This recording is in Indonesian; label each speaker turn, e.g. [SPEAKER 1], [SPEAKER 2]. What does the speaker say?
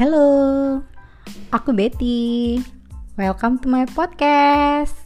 [SPEAKER 1] Halo, aku Betty. Welcome to my podcast.